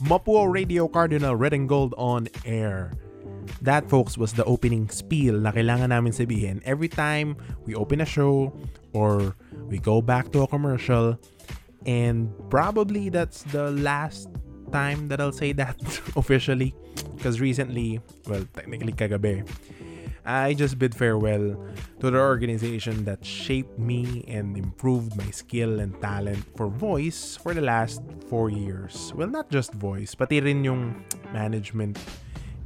Mapua Radio Cardinal Red and Gold on air. That, folks, was the opening spiel na kailangan namin sabihin every time we open a show or we go back to a commercial. And probably that's the last time that I'll say that officially. Because recently, well, technically kagabi, I just bid farewell to the organization that shaped me and improved my skill and talent for voice for the last four years. Well, not just voice, pati rin yung management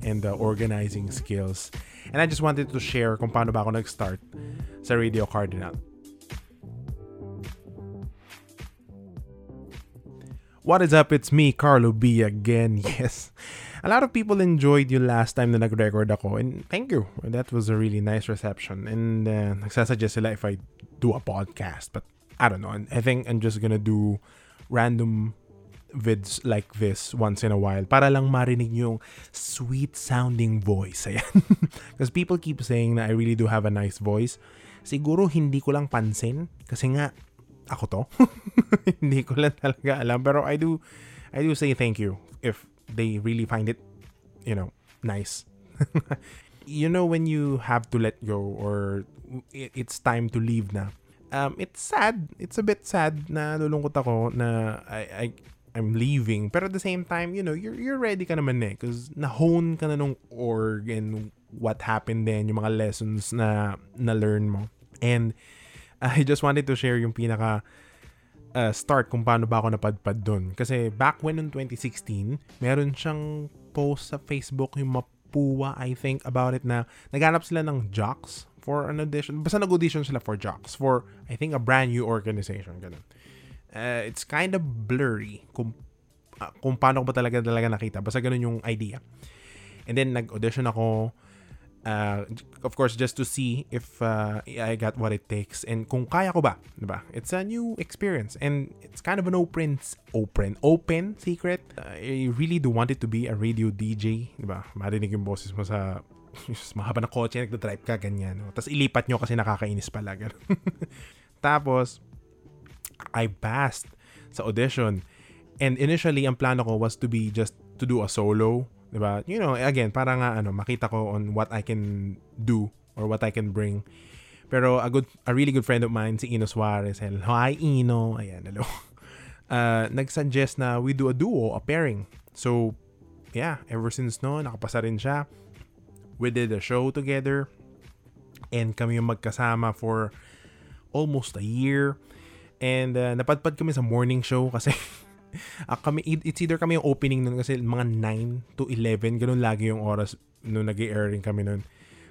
and the organizing skills. And I just wanted to share kung paano ba ako nag-start sa Radio Cardinal. What is up? It's me, Carlo B again. Yes. A lot of people enjoyed yung last time na nag-record ako and thank you. That was a really nice reception. And uh, nagsasuggest sila if I do a podcast. But I don't know. I think I'm just gonna do random vids like this once in a while para lang marinig yung sweet sounding voice. Ayan. Because people keep saying na I really do have a nice voice. Siguro hindi ko lang pansin kasi nga ako to. hindi ko lang talaga alam pero I do I do say thank you if they really find it you know nice. you know when you have to let go or it's time to leave na. Um, it's sad. It's a bit sad na lulungkot ako na I, I I'm leaving. Pero at the same time, you know, you're, you're ready ka naman eh. Because na-hone ka na nung org and what happened then, yung mga lessons na na-learn mo. And I just wanted to share yung pinaka uh, start kung paano ba ako napadpad doon. Kasi back when in 2016, meron siyang post sa Facebook yung Mapua, I think, about it na naghanap sila ng jocks for an audition. Basta nag-audition sila for jocks for, I think, a brand new organization. Ganun. Uh, it's kind of blurry kung, uh, kung paano ko ba talaga talaga nakita. Basta ganun yung idea. And then, nag-audition ako uh, of course just to see if uh, I got what it takes and kung kaya ko ba, 'di ba? It's a new experience and it's kind of an open open open secret. Uh, I really do want it to be a radio DJ, 'di ba? Marinig yung boses mo sa mahaba na kotse, nagda-drive ka, ganyan. No? Tapos ilipat nyo kasi nakakainis pala. Tapos, I passed sa audition. And initially, ang plano ko was to be just to do a solo 'di ba? You know, again, para nga ano, makita ko on what I can do or what I can bring. Pero a good a really good friend of mine si Ino Suarez, hello, hi Ino, ayan, hello. Uh, nag-suggest na we do a duo, a pairing. So, yeah, ever since no, nakapasa rin siya. We did a show together and kami yung magkasama for almost a year. And uh, napadpad kami sa morning show kasi uh, kami, it's either kami yung opening nun kasi mga 9 to 11, ganun lagi yung oras nung nag airing kami nun.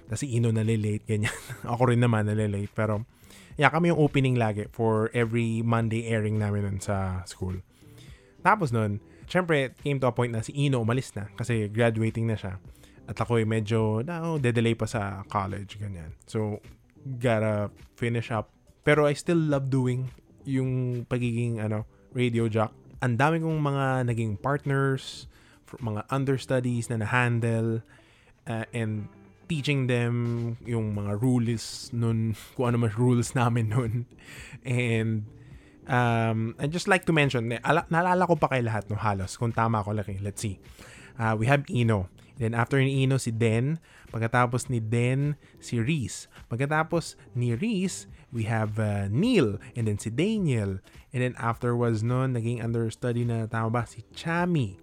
Kasi Ino nalilate, ganyan. Ako rin naman nalilate. Pero, yeah, kami yung opening lagi for every Monday airing namin nun sa school. Tapos nun, syempre, came to a point na si Ino umalis na kasi graduating na siya. At ako ay medyo, no, de-delay pa sa college, ganyan. So, gotta finish up. Pero I still love doing yung pagiging ano radio jock ang dami kong mga naging partners, mga understudies na na-handle, uh, and teaching them yung mga rules nun, kung ano mas rules namin nun. And um, I'd just like to mention, ala, naalala ko pa kay lahat no halos, kung tama ako laki. Let's see. Uh, we have Ino. Then after ni Ino, si Den. Pagkatapos ni Den, si Reese. Pagkatapos ni Reese, we have uh, Neil. And then si Daniel. And then afterwards nun, naging understudy na tama ba? Si Chami.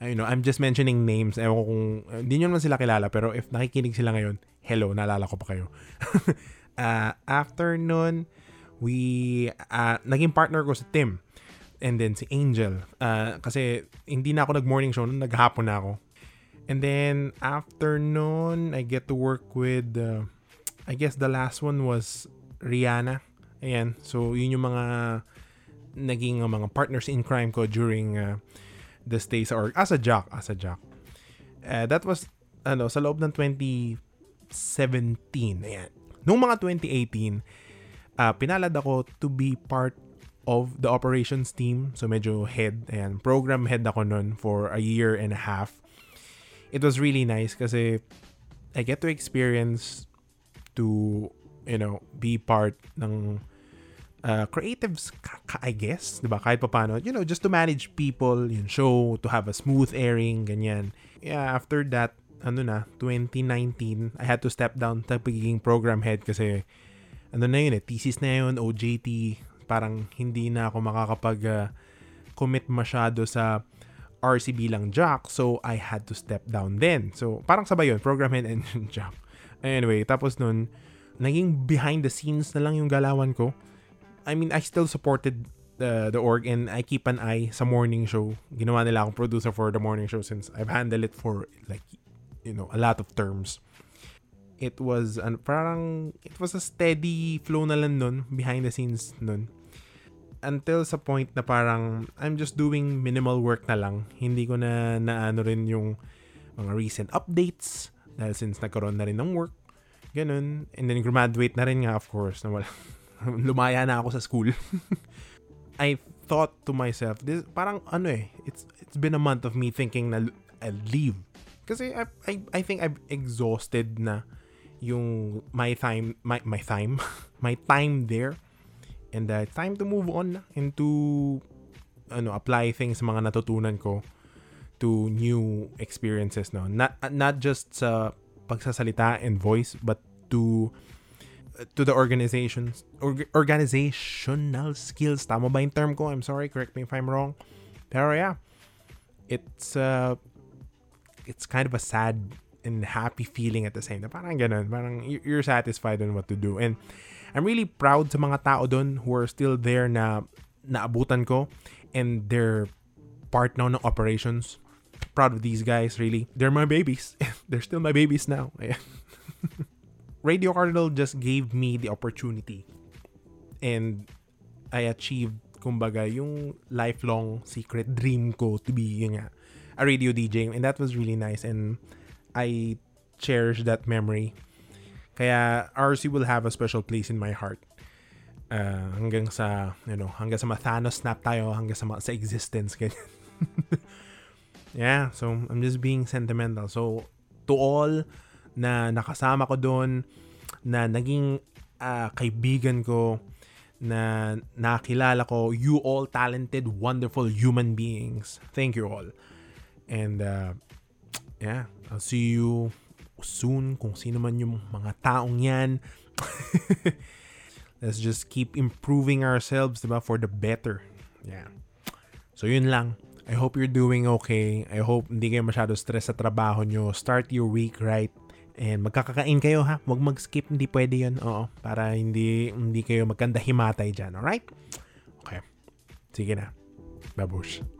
Uh, you know, I'm just mentioning names. Ewan ko kung, hindi uh, nyo naman sila kilala, pero if nakikinig sila ngayon, hello, naalala ko pa kayo. uh, after nun, we, uh, naging partner ko si Tim. And then si Angel. Uh, kasi hindi na ako nag-morning show, nun naghapon na ako. And then after nun, I get to work with, uh, I guess the last one was Rihanna. Ayan. So, yun yung mga naging uh, mga partners in crime ko during uh, the stay sa org as a jock as a jock. Uh, that was ano sa loob ng 2017 ayan. Nung mga 2018 uh, pinalad ako to be part of the operations team. So medyo head ayan program head ako nun for a year and a half it was really nice kasi I get to experience to you know be part ng uh, creatives, I guess, di ba? Kahit paano, you know, just to manage people, yung show, to have a smooth airing, ganyan. Yeah, after that, ano na, 2019, I had to step down sa pagiging program head kasi ano na yun eh, thesis na yun, OJT, parang hindi na ako makakapag uh, commit masyado sa RC bilang jock, so I had to step down then. So, parang sabay yun, program head and jock. Anyway, tapos nun, naging behind the scenes na lang yung galawan ko. I mean, I still supported the, the org and I keep an eye sa morning show. Ginawa nila akong producer for the morning show since I've handled it for like you know, a lot of terms. It was an parang it was a steady flow na lang nun behind the scenes nun. Until sa point na parang I'm just doing minimal work na lang. Hindi ko na naano rin yung mga recent updates dahil since nagkaroon na rin ng work. Ganun. And then graduate na rin nga of course. Na wala. Lumaya na ako sa school. I thought to myself, this parang ano eh, it's it's been a month of me thinking na I'll leave kasi I, I, I think I've exhausted na yung my time, my, my time, my time there. And uh, time to move on na into ano, apply things mga natutunan ko to new experiences no not not just sa pagsasalita and voice but to to the organizations or, organizational skills tama ba yung term ko I'm sorry correct me if I'm wrong pero yeah it's uh it's kind of a sad and happy feeling at the same time. Parang ganun. Parang you're satisfied on what to do. And I'm really proud sa mga tao doon who are still there na naabutan ko and they're part now ng operations. Proud of these guys, really. They're my babies. they're still my babies now. Radio Cardinal just gave me the opportunity and I achieved kumbaga yung lifelong secret dream ko to be yun nga a radio DJ and that was really nice and I cherish that memory. Kaya RC will have a special place in my heart. Uh, hanggang sa, you know, hanggang sa Mathanos snap tayo, hanggang sa, sa existence. yeah, so I'm just being sentimental. So, to all na nakasama ko doon, na naging uh, kaibigan ko, na nakilala ko, you all talented, wonderful human beings. Thank you all. And uh, yeah, I'll see you soon kung sino man yung mga taong yan. Let's just keep improving ourselves, diba, for the better. Yeah. So yun lang. I hope you're doing okay. I hope hindi kayo masyado stress sa trabaho nyo. Start your week right. And magkakakain kayo ha. Huwag mag-skip. Hindi pwede yun. Oo. Para hindi, hindi kayo magkanda himatay dyan. Alright? Okay. Sige na. Babush.